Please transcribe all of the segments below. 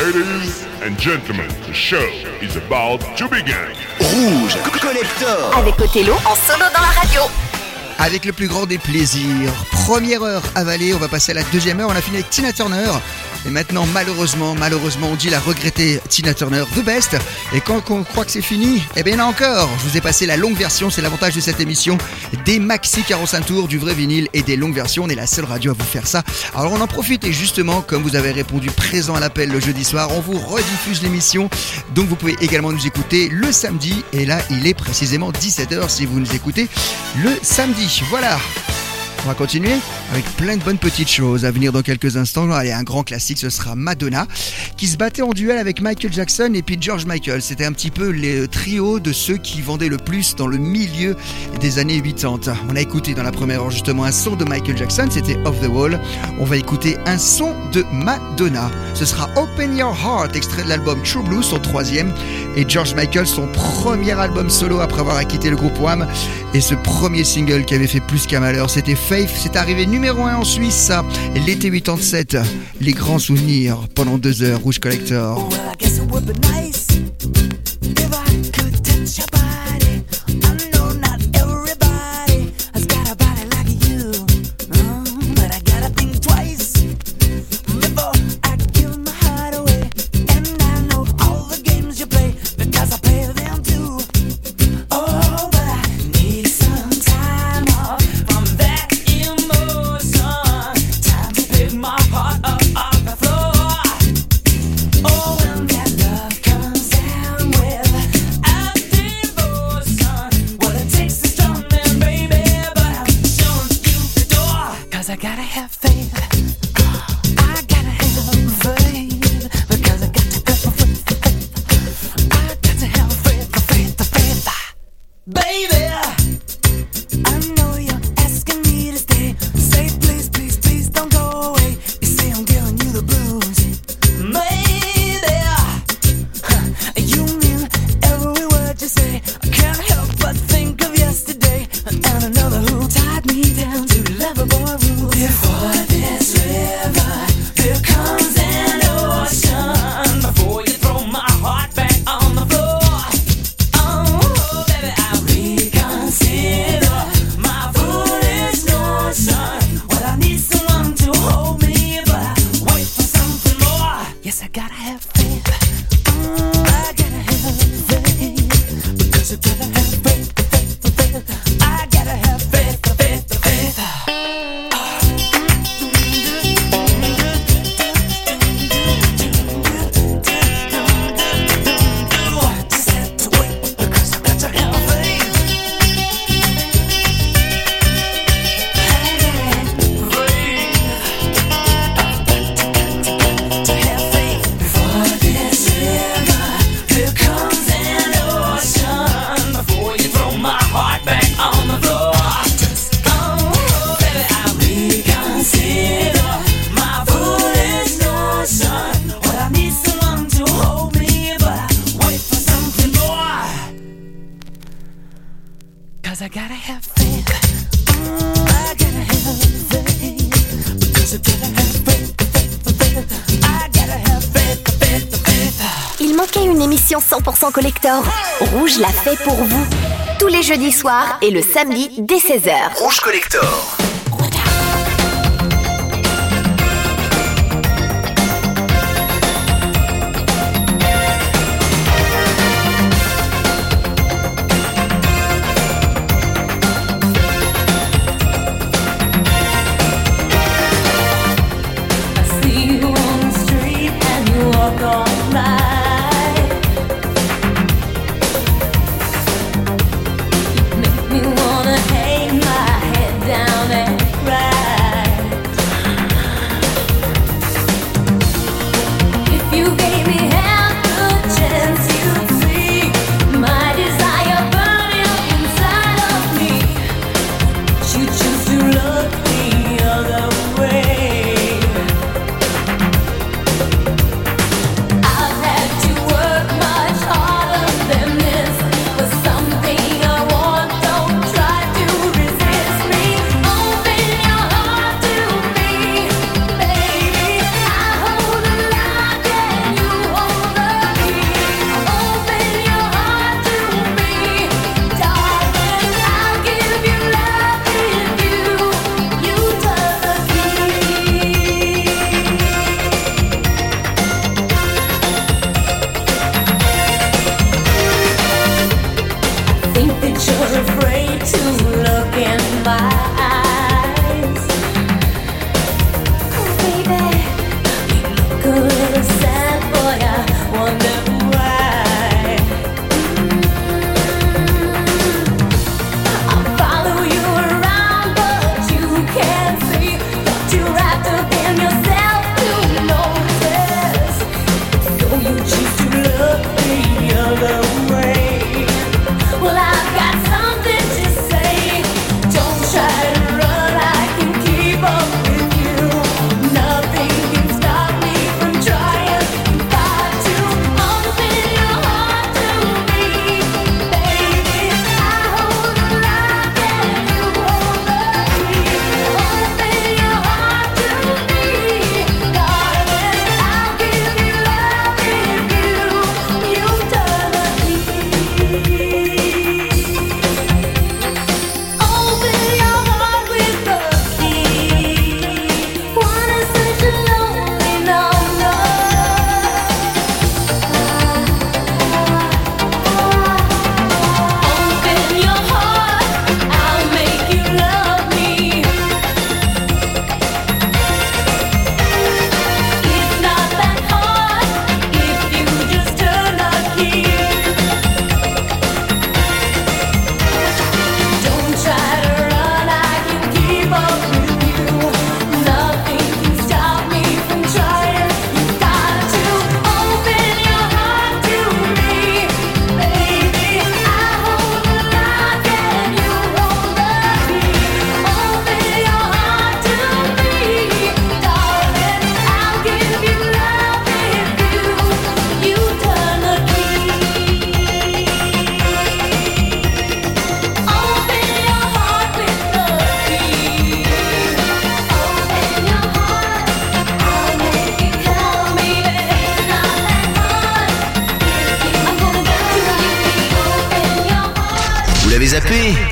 Ladies and gentlemen, the show is about to begin. Rouge Collector Avec Othello en solo dans la radio. Avec le plus grand des plaisirs. Première heure avalée, on va passer à la deuxième heure. On a fini avec Tina Turner. Et maintenant, malheureusement, malheureusement, on dit la regrettée Tina Turner, The Best. Et quand on croit que c'est fini, eh bien, encore. Je vous ai passé la longue version, c'est l'avantage de cette émission. Des maxi 45 tours, du vrai vinyle et des longues versions. On est la seule radio à vous faire ça. Alors, on en profite et justement, comme vous avez répondu présent à l'appel le jeudi soir, on vous rediffuse l'émission. Donc, vous pouvez également nous écouter le samedi. Et là, il est précisément 17h si vous nous écoutez le samedi. Voilà. On va continuer avec plein de bonnes petites choses à venir dans quelques instants. Allez, un grand classique, ce sera Madonna qui se battait en duel avec Michael Jackson et puis George Michael. C'était un petit peu les trios de ceux qui vendaient le plus dans le milieu des années 80. On a écouté dans la première heure justement un son de Michael Jackson, c'était Off the Wall. On va écouter un son de Madonna. Ce sera Open Your Heart, extrait de l'album True Blue, son troisième, et George Michael, son premier album solo après avoir quitté le groupe Wham. Et ce premier single qui avait fait plus qu'un malheur, c'était Faith. C'est arrivé numéro 1 en Suisse, l'été 87. Les grands souvenirs pendant deux heures, Rouge Collector. Have manquait une émission 100% collector. Rouge l'a fait pour vous. Tous les jeudis soirs et le samedi dès 16h. Rouge Collector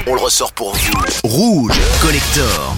on le ressort pour vous. Rouge Collector.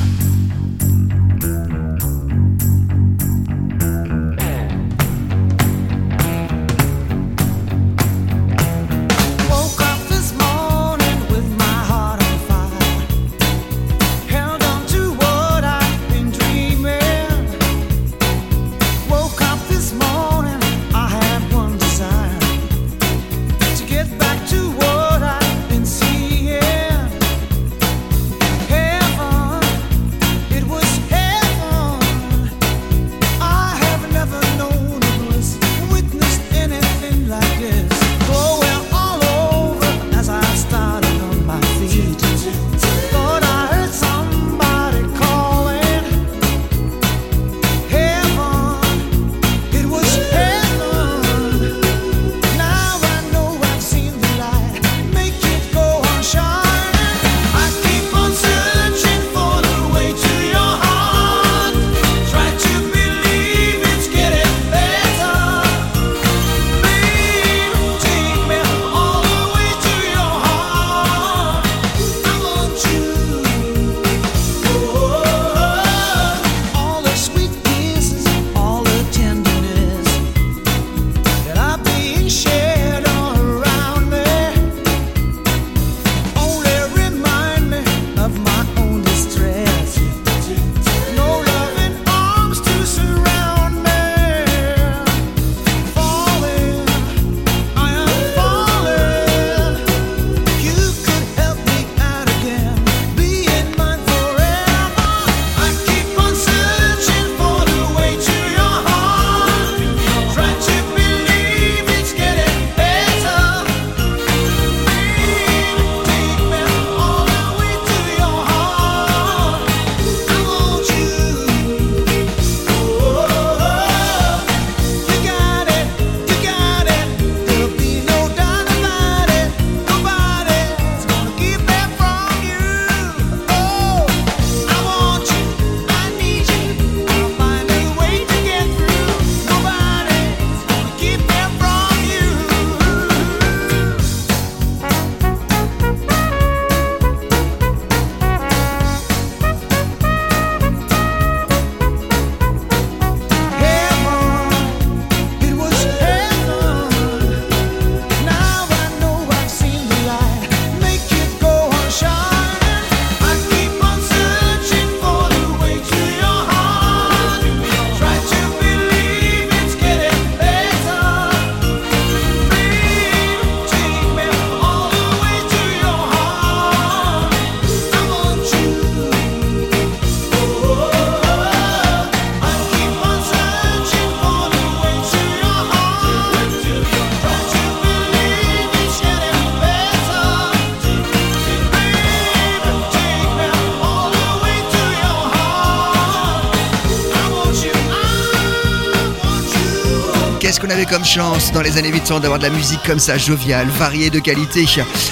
qu'on avait comme chance dans les années 80 d'avoir de la musique comme ça, joviale, variée, de qualité.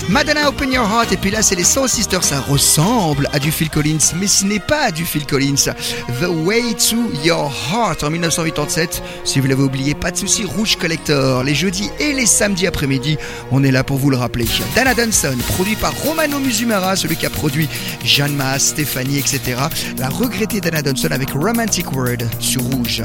Madonna Open Your Heart, et puis là c'est les Soul Sisters, ça ressemble à du Phil Collins, mais ce n'est pas du Phil Collins. The Way to Your Heart en 1987, si vous l'avez oublié, pas de souci, Rouge Collector, les jeudis et les samedis après-midi, on est là pour vous le rappeler. Dana Dunson, produit par Romano Musumara, celui qui a produit Jeanne Maas, Stéphanie, etc. La regrettée Dana Dunson avec Romantic Word sur Rouge.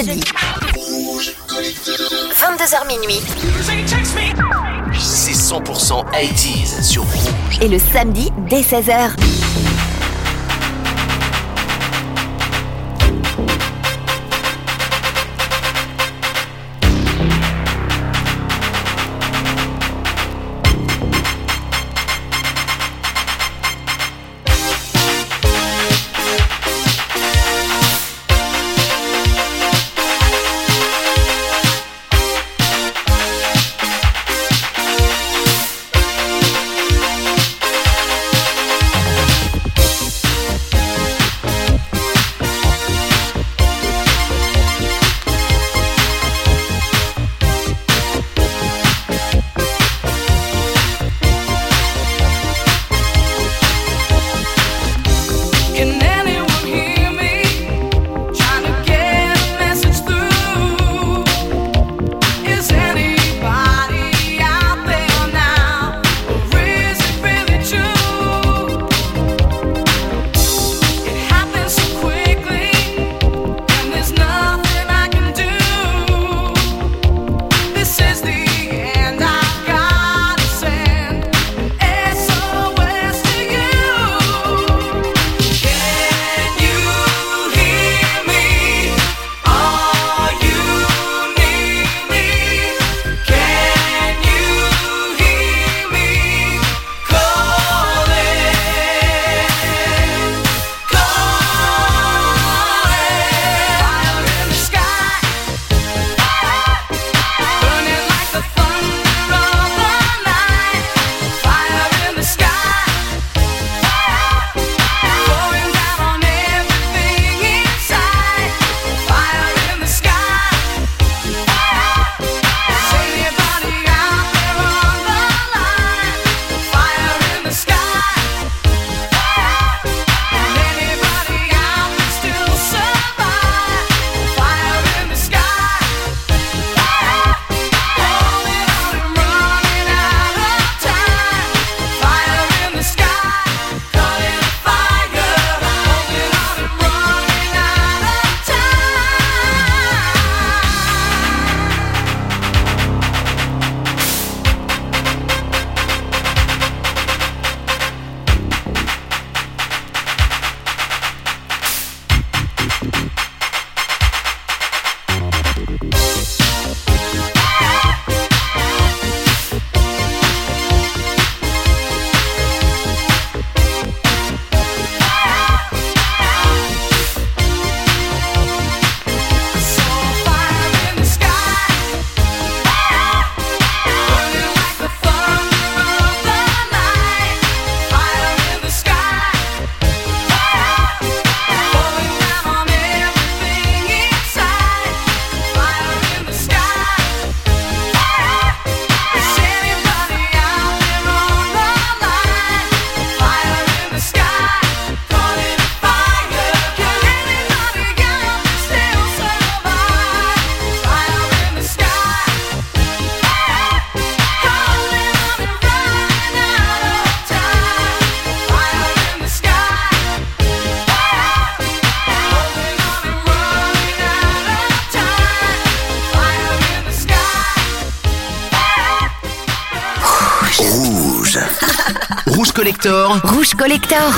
22h minuit. C'est 100% 80s sur Rouge. Et le samedi dès 16h. Rouge Collector.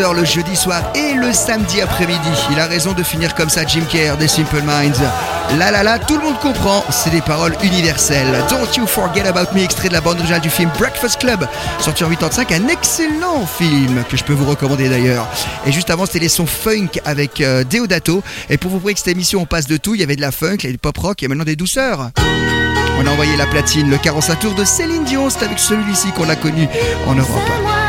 le jeudi soir et le samedi après-midi. Il a raison de finir comme ça Jim Kerr des Simple Minds. La la la, tout le monde comprend, c'est des paroles universelles. Don't You Forget About Me, extrait de la bande originale du film Breakfast Club, sorti en 85, un excellent film que je peux vous recommander d'ailleurs. Et juste avant, c'était les sons funk avec euh, Deodato. Et pour vous prouver que cette émission, on passe de tout, il y avait de la funk, il y avait du pop rock et maintenant des douceurs. On a envoyé la platine, le 45 tours de Céline Dion, c'est avec celui-ci qu'on a connu en Europe.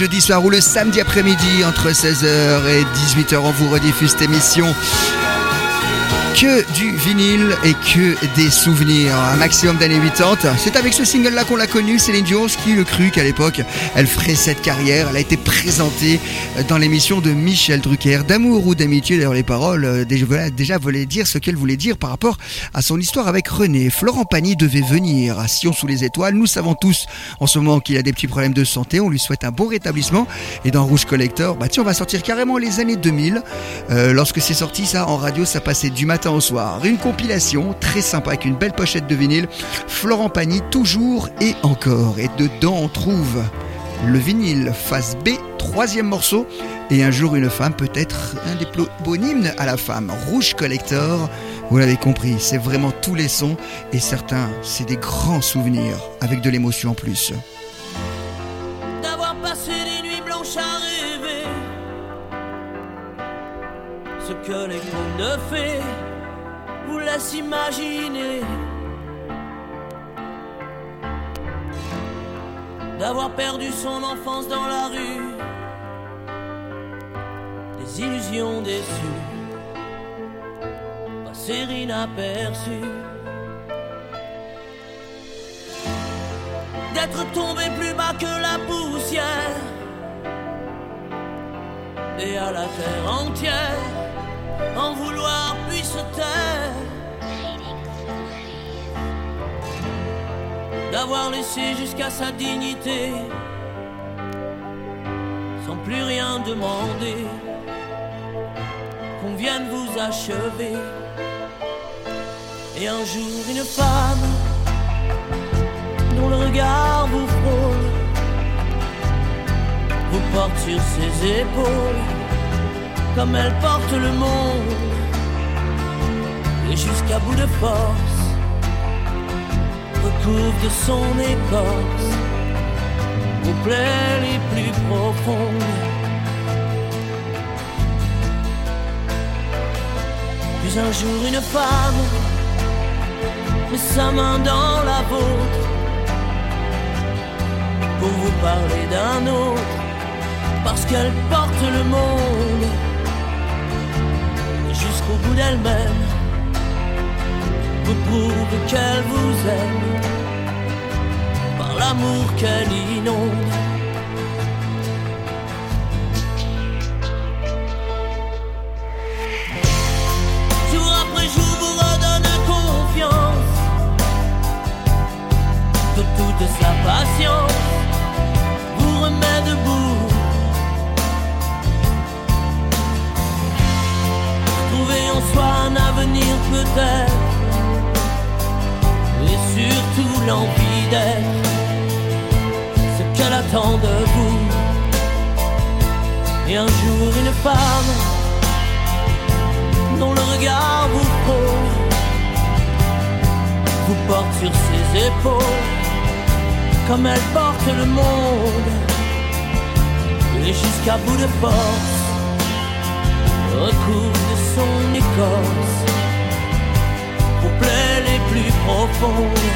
Jeudi soir ou le samedi après-midi entre 16h et 18h, on vous rediffuse cette émission. Que du vinyle et que des souvenirs, un maximum d'années 80. C'est avec ce single-là qu'on l'a connue, Céline Dion, qui le cru qu'à l'époque, elle ferait cette carrière. Elle a été présentée dans l'émission de Michel Drucker, d'amour ou d'amitié. D'ailleurs, les paroles euh, déjà, déjà voulaient dire ce qu'elle voulait dire par rapport à son histoire avec René. Florent Pagny devait venir à Sion sous les étoiles. Nous savons tous en ce moment qu'il a des petits problèmes de santé. On lui souhaite un bon rétablissement. Et dans Rouge Collector, bah tiens, on va sortir carrément les années 2000. Euh, lorsque c'est sorti, ça, en radio, ça passait du matin au soir. Une compilation très sympa avec une belle pochette de vinyle. Florent Pagny, toujours et encore. Et dedans, on trouve le vinyle face B, troisième morceau. Et un jour, une femme, peut-être un des plus beaux hymnes à la femme. Rouge Collector. Vous l'avez compris, c'est vraiment tous les sons. Et certains, c'est des grands souvenirs avec de l'émotion en plus. d'avoir passé des nuits blanches à rêver ce que les de fées imaginer. D'avoir perdu son enfance dans la rue, des illusions déçues, passer inaperçues. d'être tombé plus bas que la poussière et à la terre entière en vouloir puis se taire d'avoir laissé jusqu'à sa dignité sans plus rien demander qu'on vienne vous achever. Et un jour une femme dont le regard vous frôle, vous porte sur ses épaules, comme elle porte le monde, et jusqu'à bout de force, recouvre de son écorce vos plaies les plus profondes. Puis un jour une femme met sa main dans la vôtre pour vous parler d'un autre, parce qu'elle porte le monde jusqu'au bout d'elle-même, vous prouve qu'elle vous aime par l'amour qu'elle inonde. Jour après jour vous redonne confiance de toute sa patience vous remet debout. Trouver en soi un avenir peut-être, surtout l'envie d'être ce qu'elle attend de vous. Et un jour une femme dont le regard vous frôle, vous porte sur ses épaules comme elle porte le monde et jusqu'à bout de force recouvre de son écorce profondes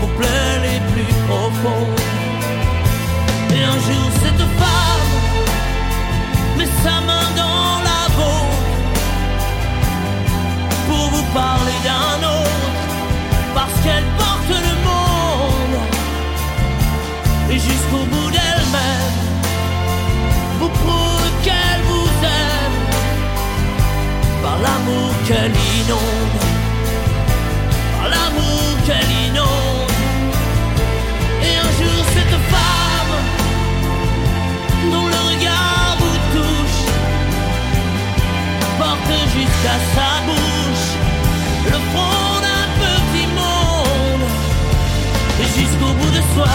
pour plaies les plus profondes et un jour cette femme met sa main dans la vôtre pour vous parler d'un autre parce qu'elle porte le monde. Et jusqu'au bout d'elle-même vous prouve qu'elle vous aime par l'amour qu'elle inonde qu'elle inonde et un jour cette femme dont le regard vous touche porte jusqu'à sa bouche le front d'un petit monde. Et jusqu'au bout de soi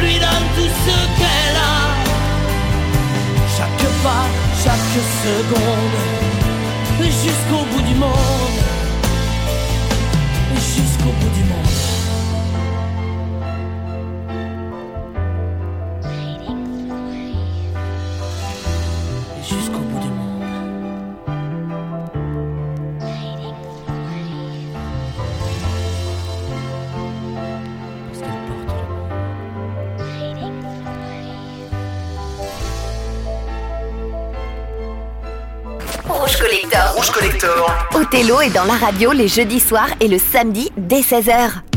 lui donne tout ce qu'elle a. Chaque pas, chaque seconde jusqu'au bout du monde Et dans la radio les jeudis soirs et le samedi dès 16h.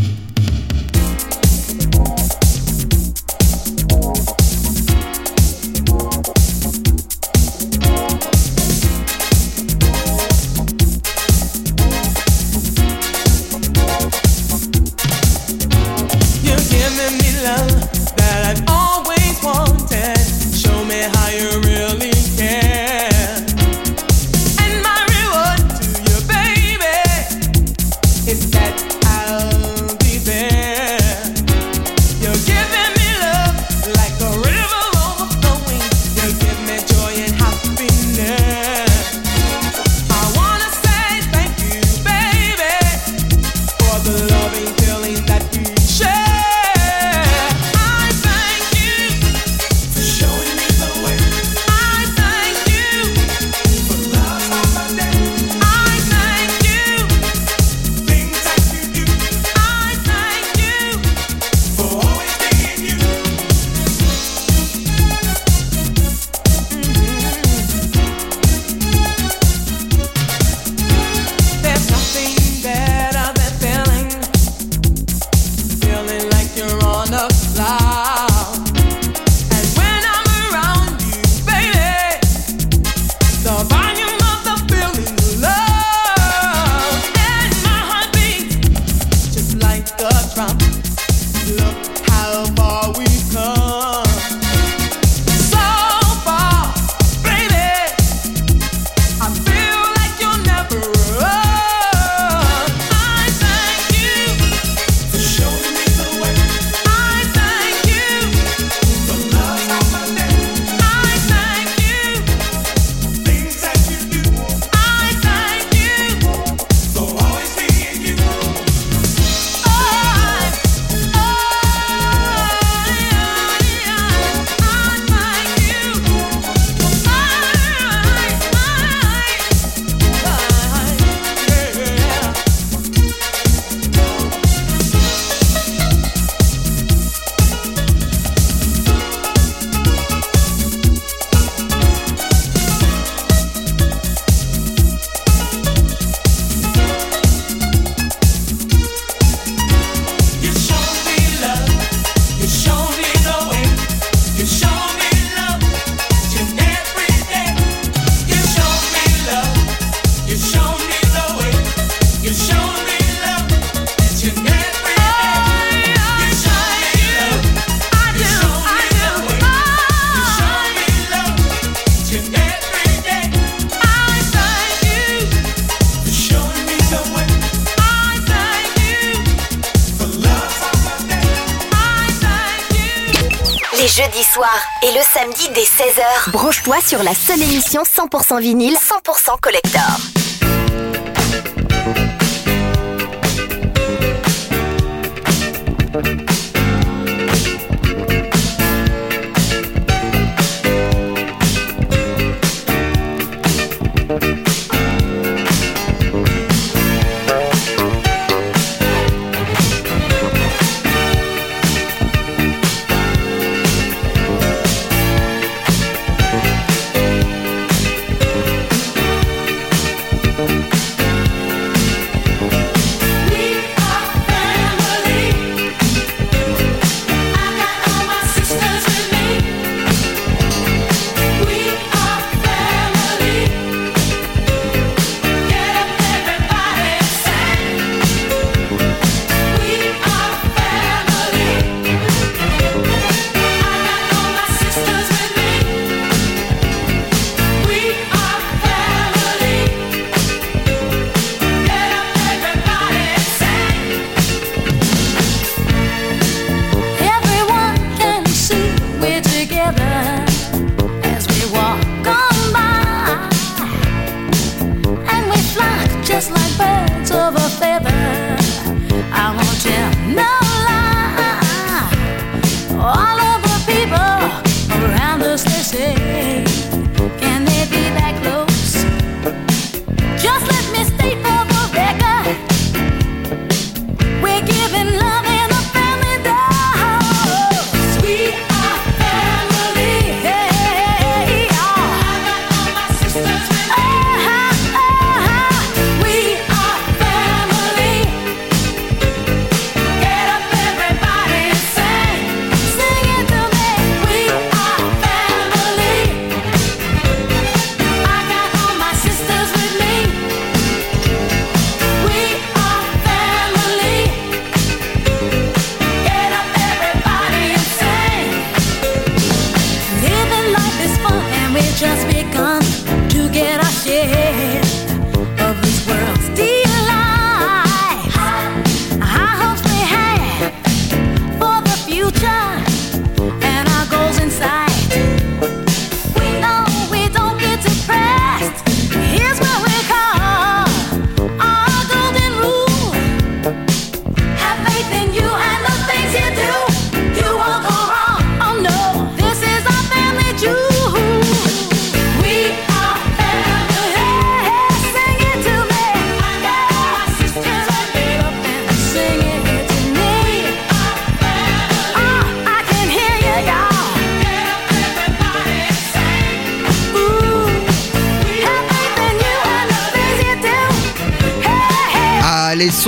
sur la seule émission 100% vinyle, 100% collector.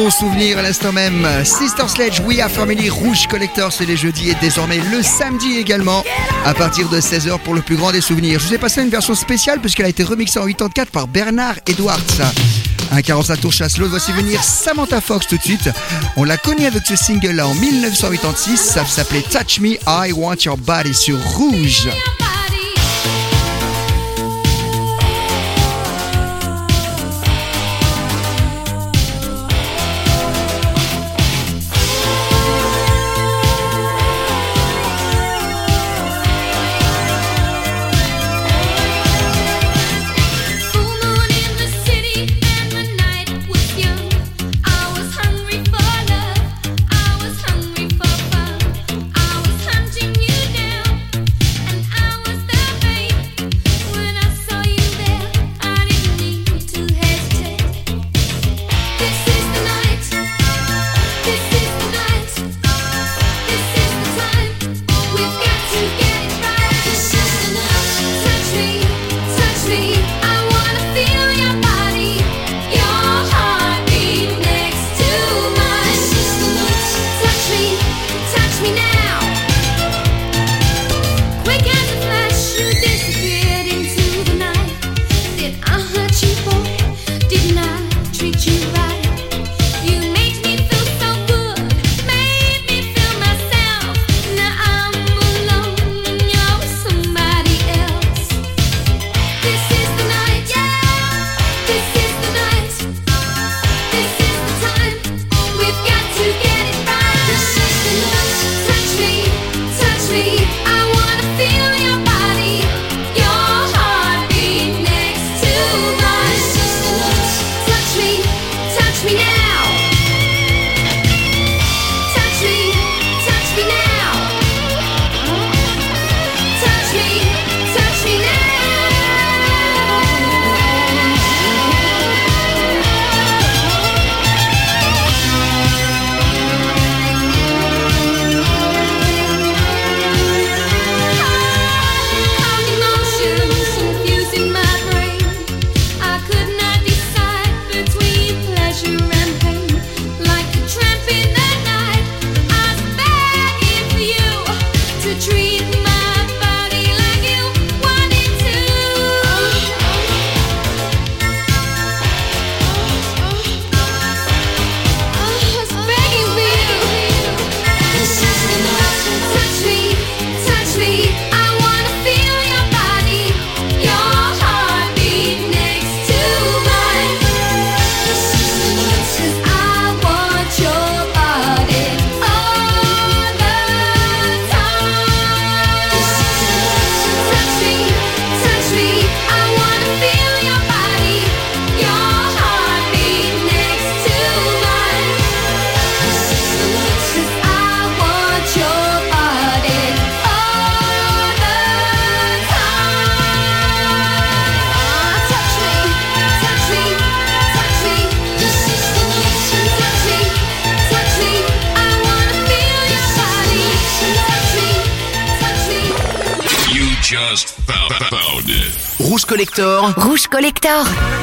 souvenirs à l'instant même. Sister Sledge, We Are Family, Rouge Collector, c'est les jeudis et désormais le samedi également, à partir de 16h pour le plus grand des souvenirs. Je vous ai passé une version spéciale puisqu'elle a été remixée en 84 par Bernard Edwards. Un carrosse à tour chasse l'autre. Voici venir Samantha Fox tout de suite. On l'a connue avec ce single-là en 1986. Ça s'appelait Touch Me, I Want Your Body sur Rouge. Rouge Collector.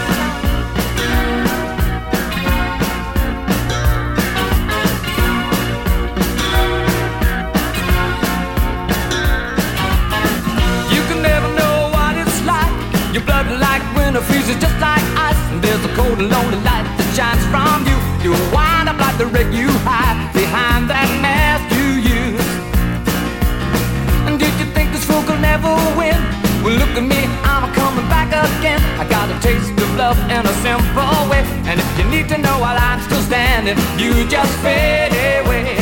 and if you just fade away,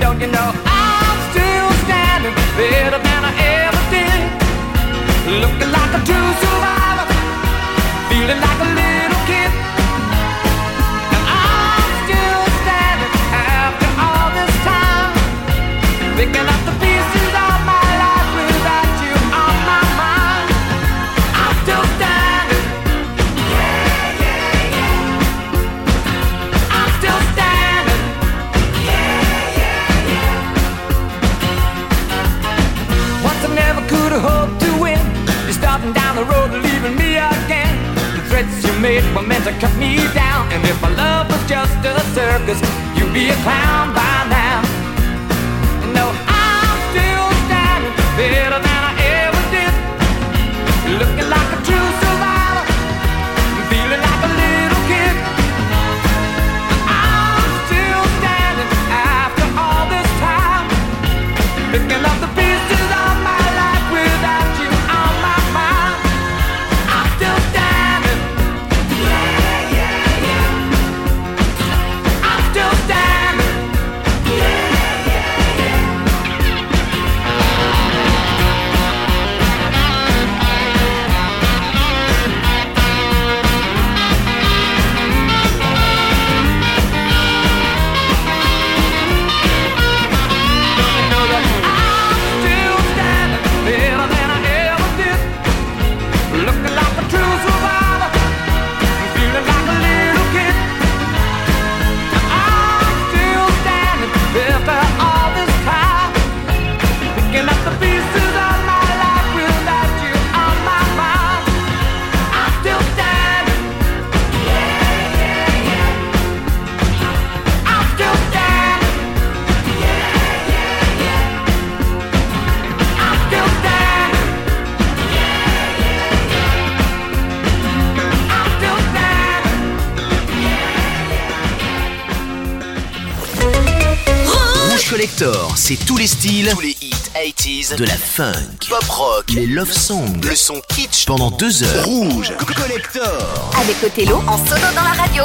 don't you know I'm still standing better than I ever did? Looking like a true C'est tous les styles, tous les 80s, de la funk, pop rock, les love songs, le son kitsch. Pendant deux heures. Rouge, Collector. Avec Othello en solo dans la radio.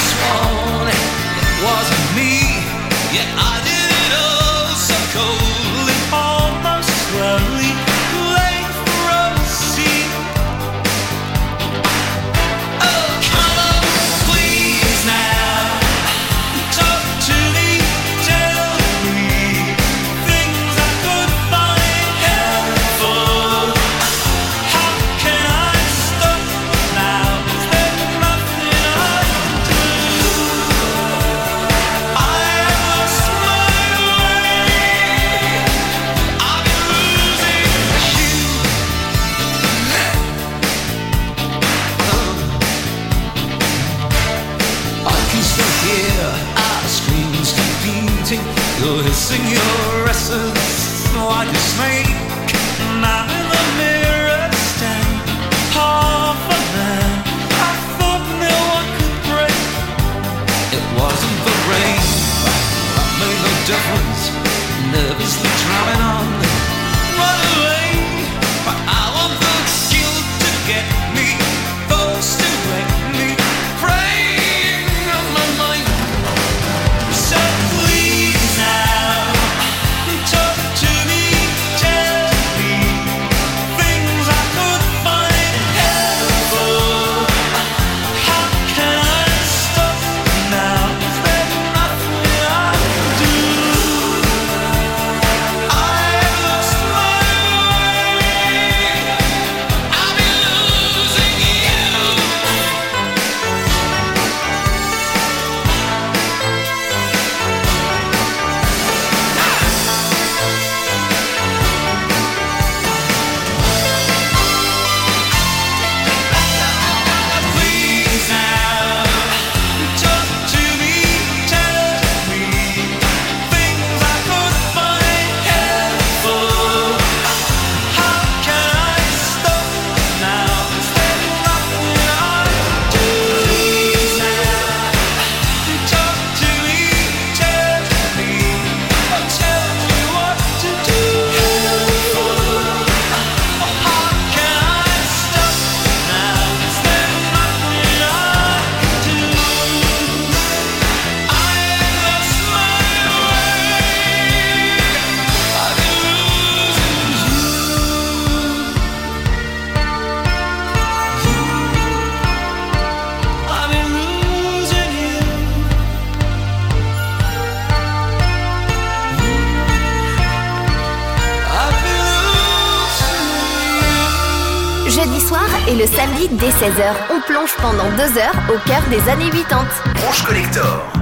nervous. Jeudi soir et le samedi dès 16h, on plonge pendant deux heures au cœur des années 80. Rouge Collector.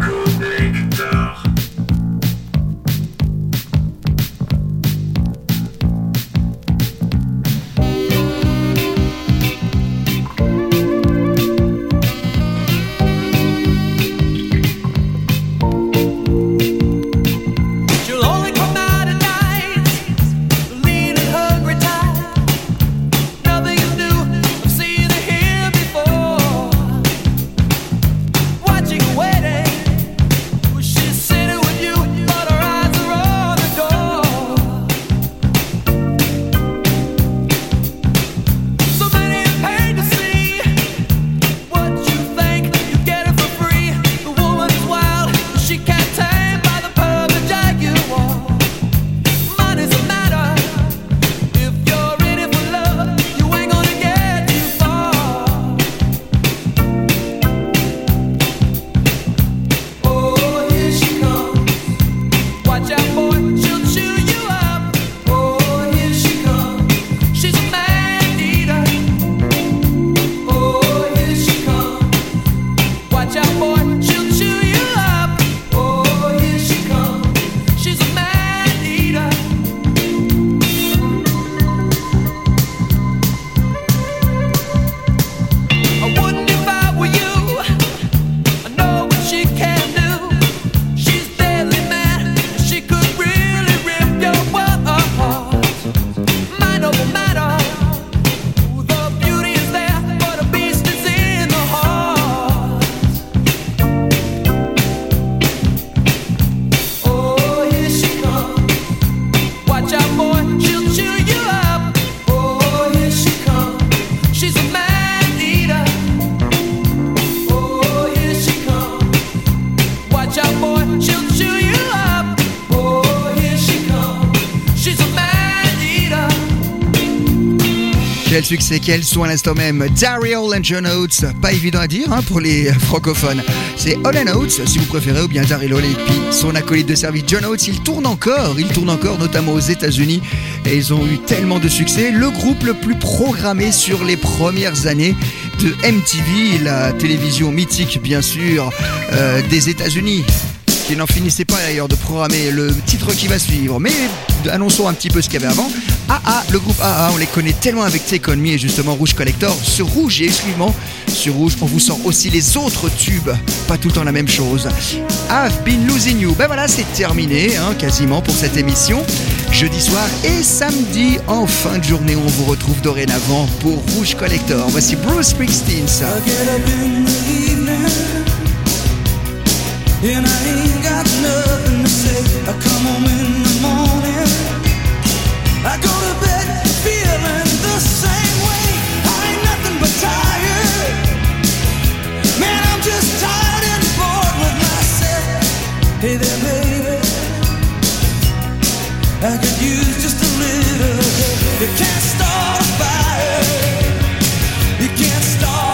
Succès, quel son à l'instant même. Daryl and John Oates, pas évident à dire hein, pour les francophones. C'est All Oates, si vous préférez, ou bien Daryl Hall et puis son acolyte de service John Oates. Il tourne encore, il tourne encore, notamment aux États-Unis, et ils ont eu tellement de succès. Le groupe le plus programmé sur les premières années de MTV, la télévision mythique, bien sûr, euh, des États-Unis qui n'en finissait pas d'ailleurs de programmer le titre qui va suivre. Mais annonçons un petit peu ce qu'il y avait avant. AA, le groupe AA, on les connaît tellement avec Take On Me et justement Rouge Collector. Sur Rouge et exclusivement sur Rouge, on vous sort aussi les autres tubes. Pas tout le temps la même chose. I've been losing you. Ben voilà, c'est terminé hein, quasiment pour cette émission. Jeudi soir et samedi en fin de journée, on vous retrouve dorénavant pour Rouge Collector. Voici Bruce Springsteen. ça. You can't start a fire. You can't start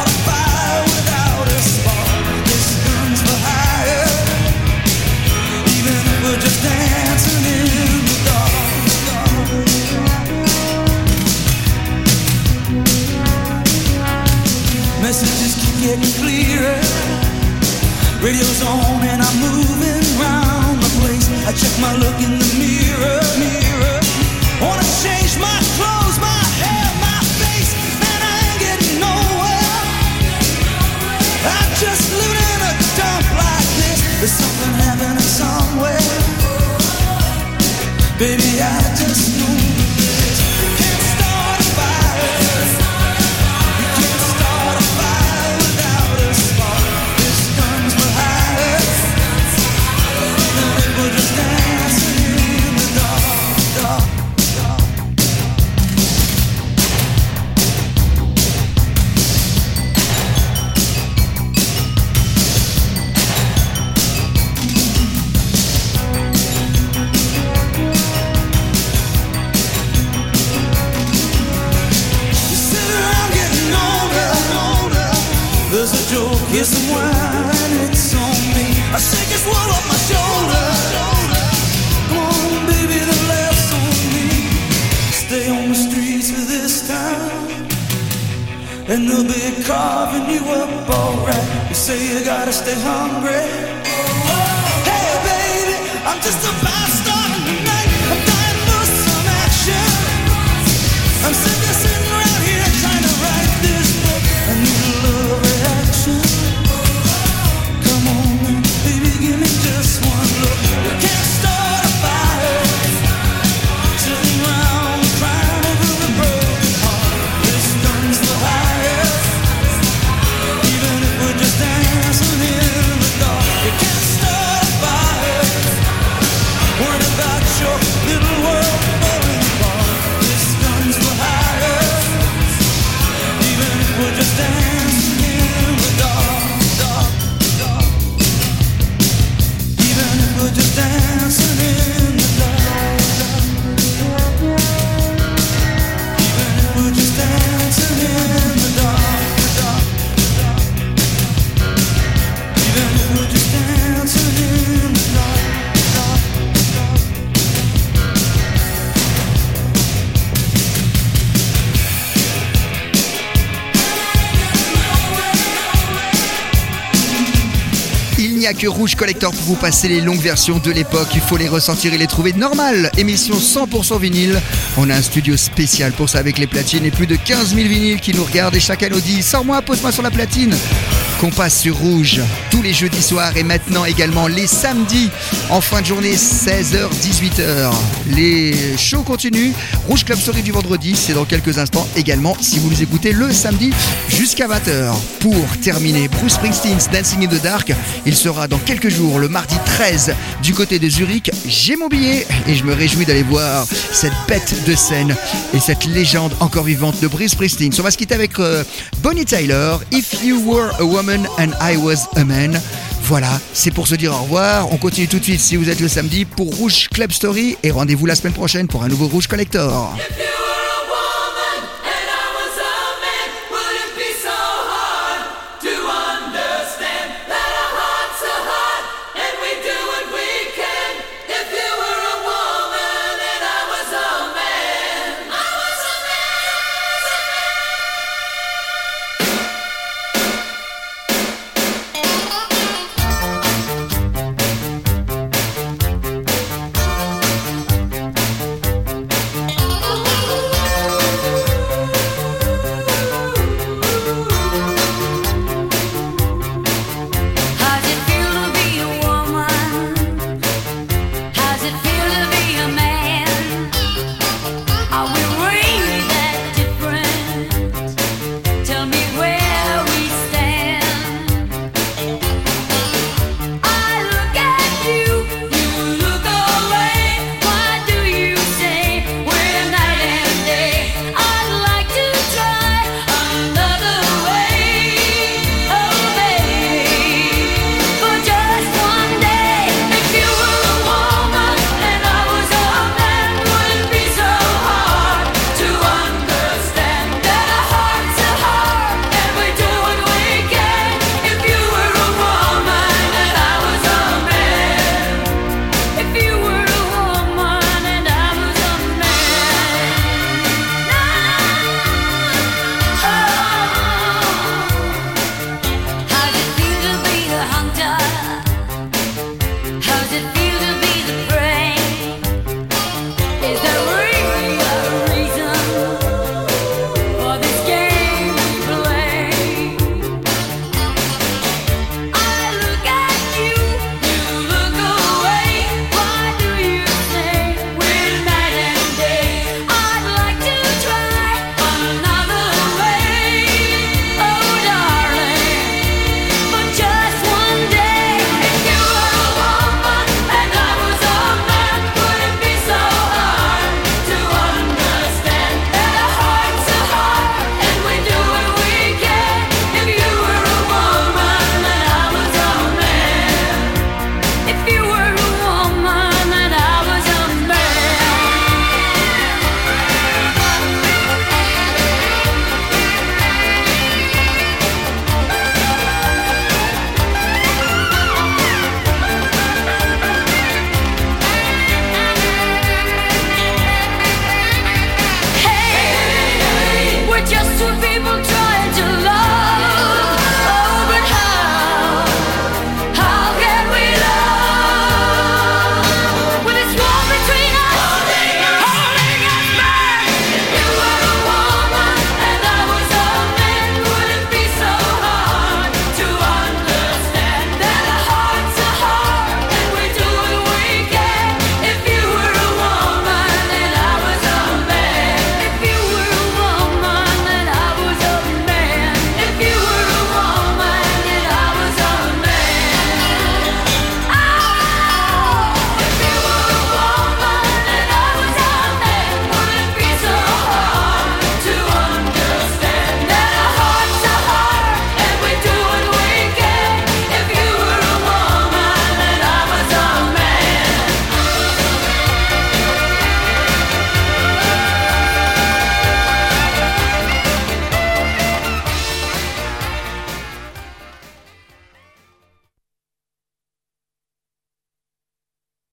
Rouge Collector pour vous passer les longues versions de l'époque. Il faut les ressentir et les trouver normales. Émission 100% vinyle. On a un studio spécial pour ça avec les platines et plus de 15 000 vinyles qui nous regardent et chacun nous dit Sors-moi, pose-moi sur la platine. Qu'on passe sur Rouge tous les jeudis soirs et maintenant également les samedis en fin de journée 16h 18h. Les shows continuent. Rouge Club Story du vendredi, c'est dans quelques instants également si vous nous écoutez le samedi jusqu'à 20h. Pour terminer, Bruce Springsteen's Dancing in the Dark, il sera dans quelques jours le mardi 13 du côté de Zurich. J'ai mon billet et je me réjouis d'aller voir cette bête de scène et cette légende encore vivante de Bruce Springsteen. On va se quitter avec euh, Bonnie Tyler, If You Were a Woman and I Was a Man. Voilà, c'est pour se dire au revoir. On continue tout de suite si vous êtes le samedi pour Rouge Club Story et rendez-vous la semaine prochaine pour un nouveau Rouge Collector.